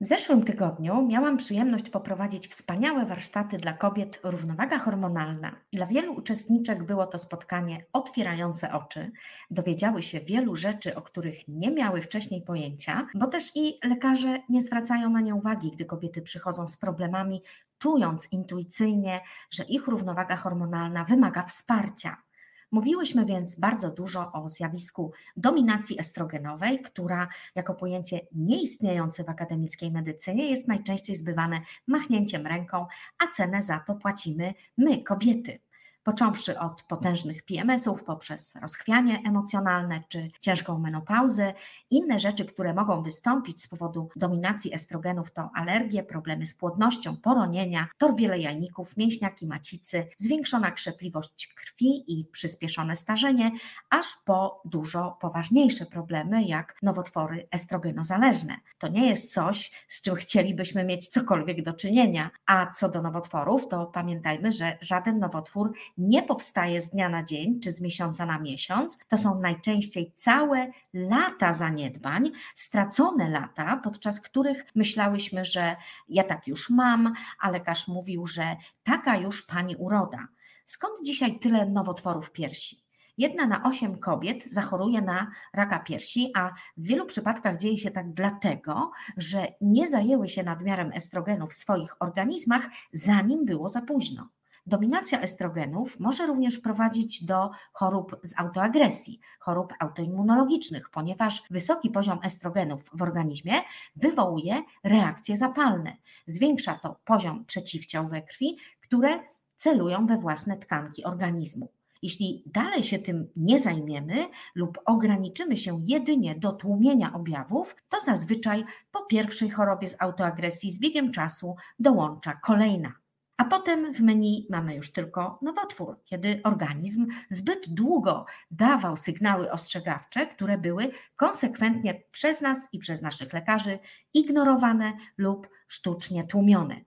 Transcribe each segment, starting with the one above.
W zeszłym tygodniu miałam przyjemność poprowadzić wspaniałe warsztaty dla kobiet Równowaga hormonalna. Dla wielu uczestniczek było to spotkanie otwierające oczy. Dowiedziały się wielu rzeczy, o których nie miały wcześniej pojęcia, bo też i lekarze nie zwracają na nie uwagi, gdy kobiety przychodzą z problemami, czując intuicyjnie, że ich równowaga hormonalna wymaga wsparcia. Mówiłyśmy więc bardzo dużo o zjawisku dominacji estrogenowej, która jako pojęcie nieistniejące w akademickiej medycynie jest najczęściej zbywane machnięciem ręką, a cenę za to płacimy my, kobiety począwszy od potężnych PMS-ów poprzez rozchwianie emocjonalne czy ciężką menopauzę. Inne rzeczy, które mogą wystąpić z powodu dominacji estrogenów to alergie, problemy z płodnością, poronienia, torbiele jajników, mięśniaki macicy, zwiększona krzepliwość krwi i przyspieszone starzenie, aż po dużo poważniejsze problemy jak nowotwory estrogenozależne. To nie jest coś, z czym chcielibyśmy mieć cokolwiek do czynienia. A co do nowotworów, to pamiętajmy, że żaden nowotwór nie powstaje z dnia na dzień czy z miesiąca na miesiąc. To są najczęściej całe lata zaniedbań, stracone lata, podczas których myślałyśmy, że ja tak już mam, a lekarz mówił, że taka już pani uroda. Skąd dzisiaj tyle nowotworów piersi? Jedna na osiem kobiet zachoruje na raka piersi, a w wielu przypadkach dzieje się tak dlatego, że nie zajęły się nadmiarem estrogenu w swoich organizmach, zanim było za późno. Dominacja estrogenów może również prowadzić do chorób z autoagresji, chorób autoimmunologicznych, ponieważ wysoki poziom estrogenów w organizmie wywołuje reakcje zapalne. Zwiększa to poziom przeciwciał we krwi, które celują we własne tkanki organizmu. Jeśli dalej się tym nie zajmiemy lub ograniczymy się jedynie do tłumienia objawów, to zazwyczaj po pierwszej chorobie z autoagresji z biegiem czasu dołącza kolejna. A potem w menu mamy już tylko nowotwór, kiedy organizm zbyt długo dawał sygnały ostrzegawcze, które były konsekwentnie przez nas i przez naszych lekarzy ignorowane lub sztucznie tłumione.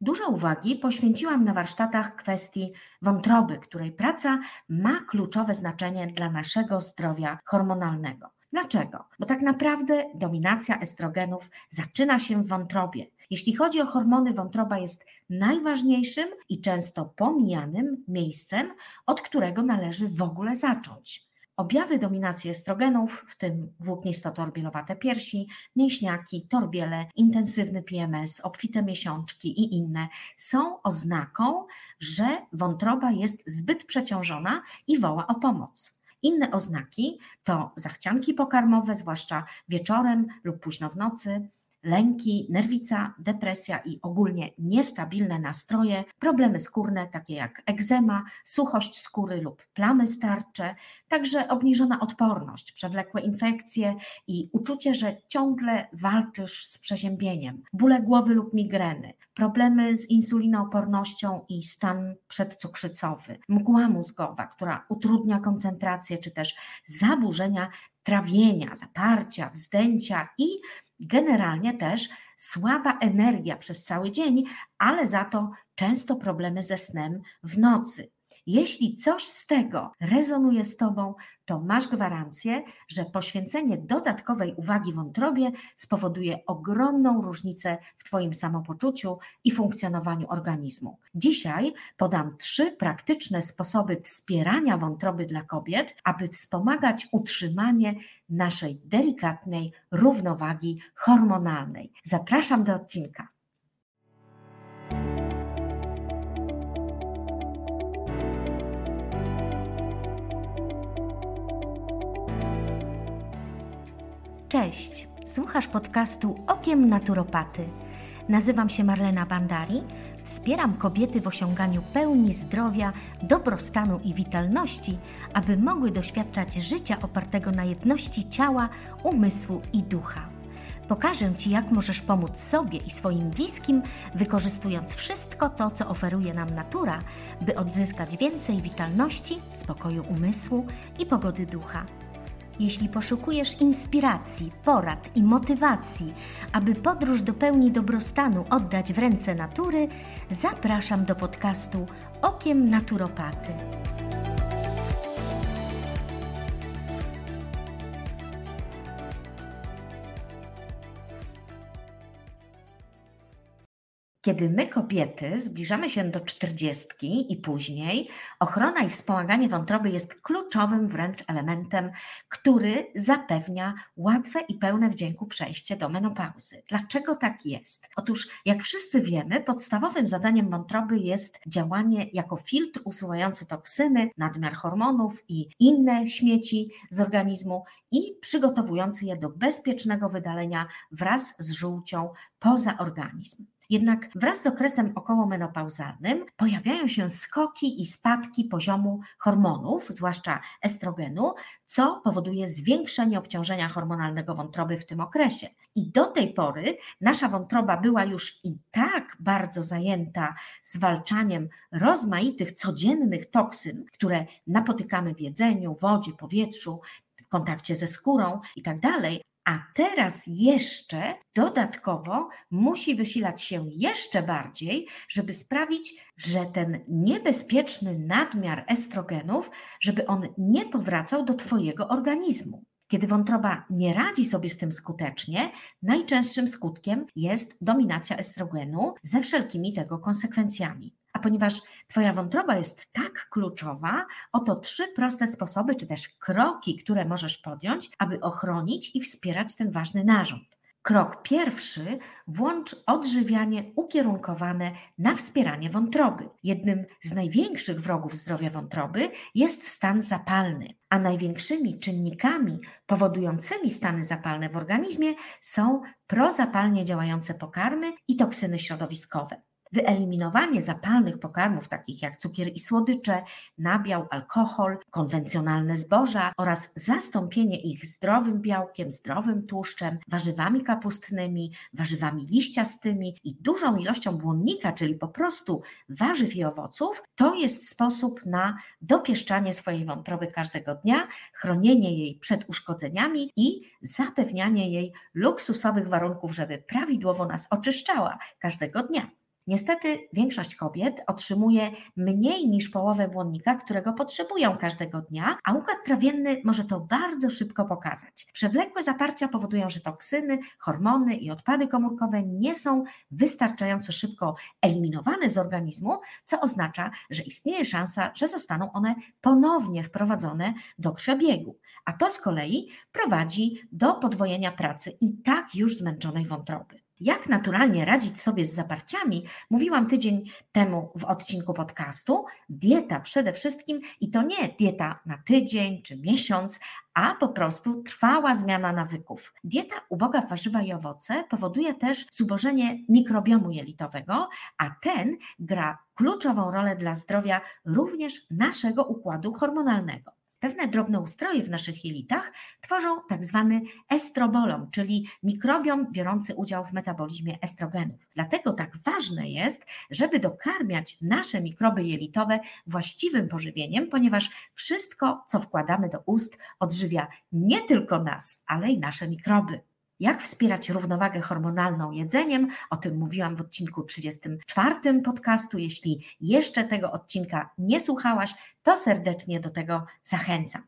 Dużo uwagi poświęciłam na warsztatach kwestii wątroby, której praca ma kluczowe znaczenie dla naszego zdrowia hormonalnego. Dlaczego? Bo tak naprawdę dominacja estrogenów zaczyna się w wątrobie. Jeśli chodzi o hormony, wątroba jest najważniejszym i często pomijanym miejscem, od którego należy w ogóle zacząć. Objawy dominacji estrogenów, w tym włóknisto-torbielowate piersi, mięśniaki, torbiele, intensywny PMS, obfite miesiączki i inne, są oznaką, że wątroba jest zbyt przeciążona i woła o pomoc. Inne oznaki to zachcianki pokarmowe, zwłaszcza wieczorem lub późno w nocy, lęki, nerwica, depresja i ogólnie niestabilne nastroje, problemy skórne takie jak egzema, suchość skóry lub plamy starcze, także obniżona odporność, przewlekłe infekcje i uczucie, że ciągle walczysz z przeziębieniem, bóle głowy lub migreny, problemy z insulinoopornością i stan przedcukrzycowy, mgła mózgowa, która utrudnia koncentrację, czy też zaburzenia trawienia, zaparcia, wzdęcia i generalnie też słaba energia przez cały dzień, ale za to często problemy ze snem w nocy. Jeśli coś z tego rezonuje z Tobą, to masz gwarancję, że poświęcenie dodatkowej uwagi wątrobie spowoduje ogromną różnicę w Twoim samopoczuciu i funkcjonowaniu organizmu. Dzisiaj podam trzy praktyczne sposoby wspierania wątroby dla kobiet, aby wspomagać utrzymanie naszej delikatnej równowagi hormonalnej. Zapraszam do odcinka. Cześć, słuchasz podcastu Okiem Naturopaty. Nazywam się Marlena Bandari, wspieram kobiety w osiąganiu pełni zdrowia, dobrostanu i witalności, aby mogły doświadczać życia opartego na jedności ciała, umysłu i ducha. Pokażę Ci, jak możesz pomóc sobie i swoim bliskim, wykorzystując wszystko to, co oferuje nam natura, by odzyskać więcej witalności, spokoju umysłu i pogody ducha. Jeśli poszukujesz inspiracji, porad i motywacji, aby podróż do pełni dobrostanu oddać w ręce natury, zapraszam do podcastu Okiem Naturopaty. Kiedy my, kobiety, zbliżamy się do czterdziestki i później, ochrona i wspomaganie wątroby jest kluczowym wręcz elementem, który zapewnia łatwe i pełne wdzięku przejście do menopauzy. Dlaczego tak jest? Otóż, jak wszyscy wiemy, podstawowym zadaniem wątroby jest działanie jako filtr usuwający toksyny, nadmiar hormonów i inne śmieci z organizmu i przygotowujący je do bezpiecznego wydalenia wraz z żółcią poza organizm. Jednak wraz z okresem okołomenopauzalnym pojawiają się skoki i spadki poziomu hormonów, zwłaszcza estrogenu, co powoduje zwiększenie obciążenia hormonalnego wątroby w tym okresie. I do tej pory nasza wątroba była już i tak bardzo zajęta zwalczaniem rozmaitych codziennych toksyn, które napotykamy w jedzeniu, wodzie, powietrzu, w kontakcie ze skórą i tak a teraz jeszcze dodatkowo musi wysilać się jeszcze bardziej, żeby sprawić, że ten niebezpieczny nadmiar estrogenów, żeby on nie powracał do Twojego organizmu. Kiedy wątroba nie radzi sobie z tym skutecznie, najczęstszym skutkiem jest dominacja estrogenu ze wszelkimi tego konsekwencjami. A ponieważ Twoja wątroba jest tak kluczowa, oto trzy proste sposoby, czy też kroki, które możesz podjąć, aby ochronić i wspierać ten ważny narząd. Krok pierwszy, włącz odżywianie ukierunkowane na wspieranie wątroby. Jednym z największych wrogów zdrowia wątroby jest stan zapalny, a największymi czynnikami powodującymi stany zapalne w organizmie są prozapalnie działające pokarmy i toksyny środowiskowe. Wyeliminowanie zapalnych pokarmów, takich jak cukier i słodycze, nabiał, alkohol, konwencjonalne zboża oraz zastąpienie ich zdrowym białkiem, zdrowym tłuszczem, warzywami kapustnymi, warzywami liściastymi i dużą ilością błonnika, czyli po prostu warzyw i owoców, to jest sposób na dopieszczanie swojej wątroby każdego dnia, chronienie jej przed uszkodzeniami i zapewnianie jej luksusowych warunków, żeby prawidłowo nas oczyszczała każdego dnia. Niestety większość kobiet otrzymuje mniej niż połowę błonnika, którego potrzebują każdego dnia, a układ trawienny może to bardzo szybko pokazać. Przewlekłe zaparcia powodują, że toksyny, hormony i odpady komórkowe nie są wystarczająco szybko eliminowane z organizmu, co oznacza, że istnieje szansa, że zostaną one ponownie wprowadzone do krwiobiegu. A to z kolei prowadzi do podwojenia pracy i tak już zmęczonej wątroby. Jak naturalnie radzić sobie z zaparciami, mówiłam tydzień temu w odcinku podcastu. Dieta przede wszystkim i to nie dieta na tydzień czy miesiąc, a po prostu trwała zmiana nawyków. Dieta uboga w warzywa i owoce powoduje też zubożenie mikrobiomu jelitowego, a ten gra kluczową rolę dla zdrowia również naszego układu hormonalnego. Pewne drobne ustroje w naszych jelitach tworzą tak zwany estrobolom, czyli mikrobiom biorący udział w metabolizmie estrogenów. Dlatego tak ważne jest, żeby dokarmiać nasze mikroby jelitowe właściwym pożywieniem, ponieważ wszystko, co wkładamy do ust, odżywia nie tylko nas, ale i nasze mikroby. Jak wspierać równowagę hormonalną jedzeniem? O tym mówiłam w odcinku 34 podcastu. Jeśli jeszcze tego odcinka nie słuchałaś, to serdecznie do tego zachęcam.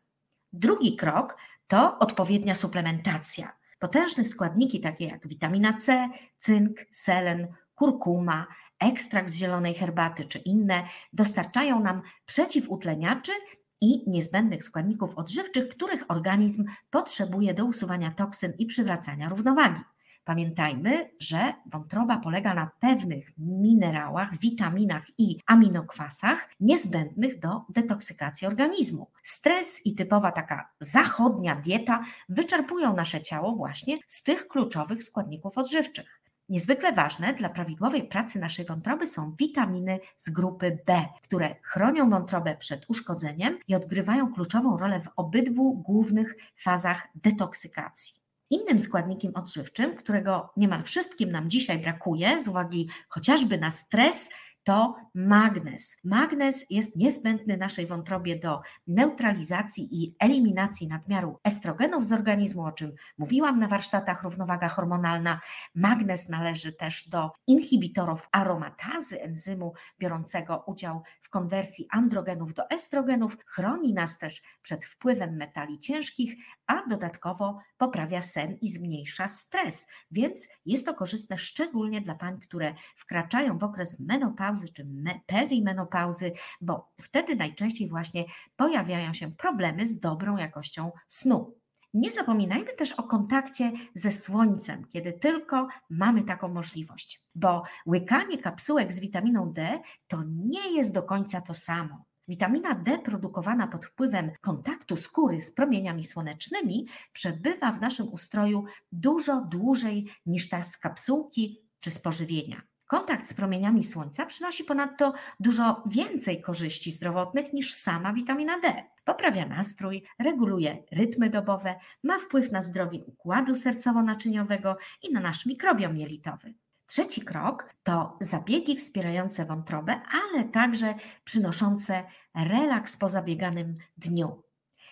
Drugi krok to odpowiednia suplementacja. Potężne składniki takie jak witamina C, cynk, selen, kurkuma, ekstrakt z zielonej herbaty czy inne dostarczają nam przeciwutleniaczy i niezbędnych składników odżywczych, których organizm potrzebuje do usuwania toksyn i przywracania równowagi. Pamiętajmy, że wątroba polega na pewnych minerałach, witaminach i aminokwasach niezbędnych do detoksykacji organizmu. Stres i typowa taka zachodnia dieta wyczerpują nasze ciało właśnie z tych kluczowych składników odżywczych. Niezwykle ważne dla prawidłowej pracy naszej wątroby są witaminy z grupy B, które chronią wątrobę przed uszkodzeniem i odgrywają kluczową rolę w obydwu głównych fazach detoksykacji. Innym składnikiem odżywczym, którego niemal wszystkim nam dzisiaj brakuje z uwagi chociażby na stres, to magnez. Magnez jest niezbędny naszej wątrobie do neutralizacji i eliminacji nadmiaru estrogenów z organizmu, o czym mówiłam na warsztatach równowaga hormonalna. Magnez należy też do inhibitorów aromatazy enzymu biorącego udział w konwersji androgenów do estrogenów, chroni nas też przed wpływem metali ciężkich, a dodatkowo poprawia sen i zmniejsza stres, więc jest to korzystne szczególnie dla pań, które wkraczają w okres menopauzy czy perimenopauzy, bo wtedy najczęściej właśnie pojawiają się problemy z dobrą jakością snu. Nie zapominajmy też o kontakcie ze słońcem, kiedy tylko mamy taką możliwość, bo łykanie kapsułek z witaminą D to nie jest do końca to samo. Witamina D produkowana pod wpływem kontaktu skóry z promieniami słonecznymi przebywa w naszym ustroju dużo dłużej niż ta z kapsułki czy z pożywienia. Kontakt z promieniami słońca przynosi ponadto dużo więcej korzyści zdrowotnych niż sama witamina D. Poprawia nastrój, reguluje rytmy dobowe, ma wpływ na zdrowie układu sercowo-naczyniowego i na nasz mikrobiom jelitowy. Trzeci krok to zabiegi wspierające wątrobę, ale także przynoszące relaks po zabieganym dniu.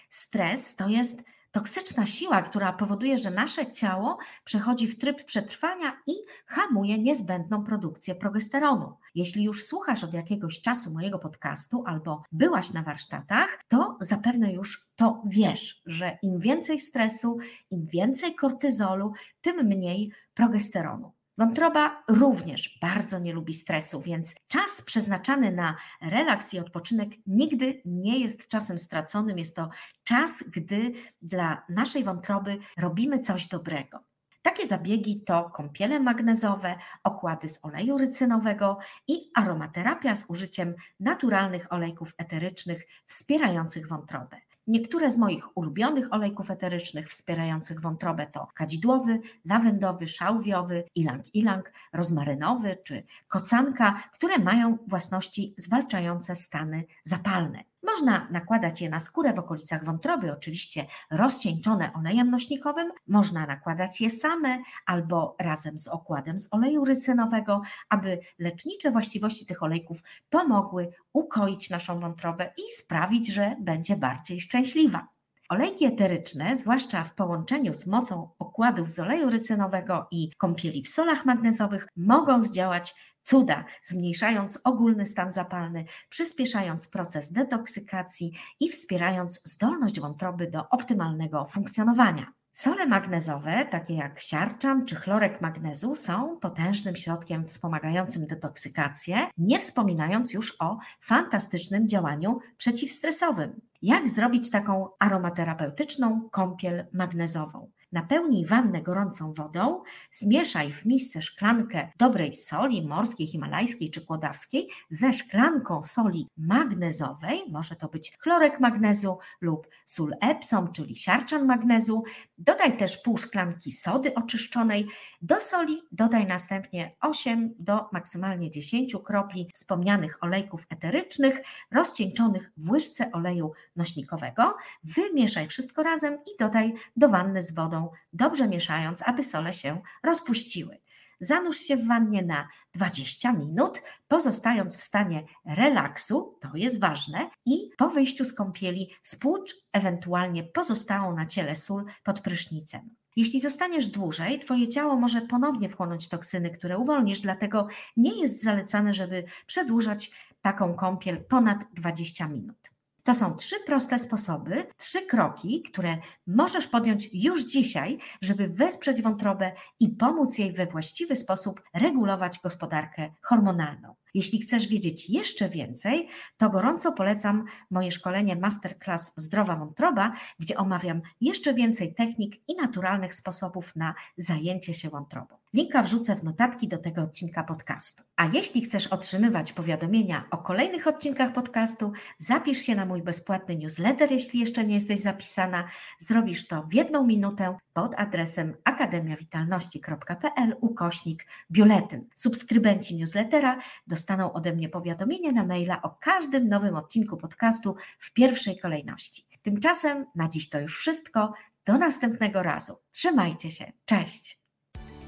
Stres to jest toksyczna siła, która powoduje, że nasze ciało przechodzi w tryb przetrwania i hamuje niezbędną produkcję progesteronu. Jeśli już słuchasz od jakiegoś czasu mojego podcastu albo byłaś na warsztatach, to zapewne już to wiesz, że im więcej stresu, im więcej kortyzolu, tym mniej progesteronu. Wątroba również bardzo nie lubi stresu, więc czas przeznaczany na relaks i odpoczynek nigdy nie jest czasem straconym. Jest to czas, gdy dla naszej wątroby robimy coś dobrego. Takie zabiegi to kąpiele magnezowe, okłady z oleju rycynowego i aromaterapia z użyciem naturalnych olejków eterycznych wspierających wątrobę. Niektóre z moich ulubionych olejków eterycznych wspierających wątrobę to kadzidłowy, lawendowy, szałwiowy, ilang-ilang, rozmarynowy czy kocanka, które mają własności zwalczające stany zapalne. Można nakładać je na skórę w okolicach wątroby, oczywiście rozcieńczone olejem nośnikowym. Można nakładać je same albo razem z okładem z oleju rycynowego, aby lecznicze właściwości tych olejków pomogły ukoić naszą wątrobę i sprawić, że będzie bardziej szczęśliwa. Olejki eteryczne, zwłaszcza w połączeniu z mocą okładów z oleju rycynowego i kąpieli w solach magnezowych, mogą zdziałać cuda, zmniejszając ogólny stan zapalny, przyspieszając proces detoksykacji i wspierając zdolność wątroby do optymalnego funkcjonowania. Sole magnezowe, takie jak siarczan czy chlorek magnezu, są potężnym środkiem wspomagającym detoksykację, nie wspominając już o fantastycznym działaniu przeciwstresowym. Jak zrobić taką aromaterapeutyczną kąpiel magnezową? Napełnij wannę gorącą wodą, zmieszaj w misce szklankę dobrej soli morskiej, himalajskiej czy kłodawskiej ze szklanką soli magnezowej, może to być chlorek magnezu lub sól Epsom, czyli siarczan magnezu. Dodaj też pół szklanki sody oczyszczonej. Do soli dodaj następnie 8 do maksymalnie 10 kropli wspomnianych olejków eterycznych rozcieńczonych w łyżce oleju nośnikowego. Wymieszaj wszystko razem i dodaj do wanny z wodą dobrze mieszając, aby sole się rozpuściły. Zanurz się w wannie na 20 minut, pozostając w stanie relaksu, to jest ważne, i po wyjściu z kąpieli spłucz ewentualnie pozostałą na ciele sól pod prysznicem. Jeśli zostaniesz dłużej, Twoje ciało może ponownie wchłonąć toksyny, które uwolnisz, dlatego nie jest zalecane, żeby przedłużać taką kąpiel ponad 20 minut. To są trzy proste sposoby, trzy kroki, które możesz podjąć już dzisiaj, żeby wesprzeć wątrobę i pomóc jej we właściwy sposób regulować gospodarkę hormonalną. Jeśli chcesz wiedzieć jeszcze więcej, to gorąco polecam moje szkolenie Masterclass Zdrowa Wątroba, gdzie omawiam jeszcze więcej technik i naturalnych sposobów na zajęcie się wątrobą. Linka wrzucę w notatki do tego odcinka podcastu. A jeśli chcesz otrzymywać powiadomienia o kolejnych odcinkach podcastu, zapisz się na mój bezpłatny newsletter, jeśli jeszcze nie jesteś zapisana. Zrobisz to w jedną minutę pod adresem akademiawitalności.pl ukośnik biuletyn. Subskrybenci newslettera dostaną ode mnie powiadomienie na maila o każdym nowym odcinku podcastu w pierwszej kolejności. Tymczasem na dziś to już wszystko. Do następnego razu. Trzymajcie się. Cześć.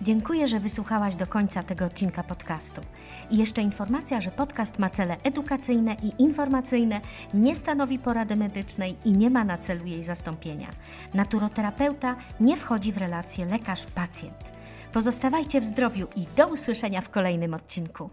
Dziękuję, że wysłuchałaś do końca tego odcinka podcastu. I jeszcze informacja, że podcast ma cele edukacyjne i informacyjne, nie stanowi porady medycznej i nie ma na celu jej zastąpienia. Naturoterapeuta nie wchodzi w relację lekarz-pacjent. Pozostawajcie w zdrowiu i do usłyszenia w kolejnym odcinku.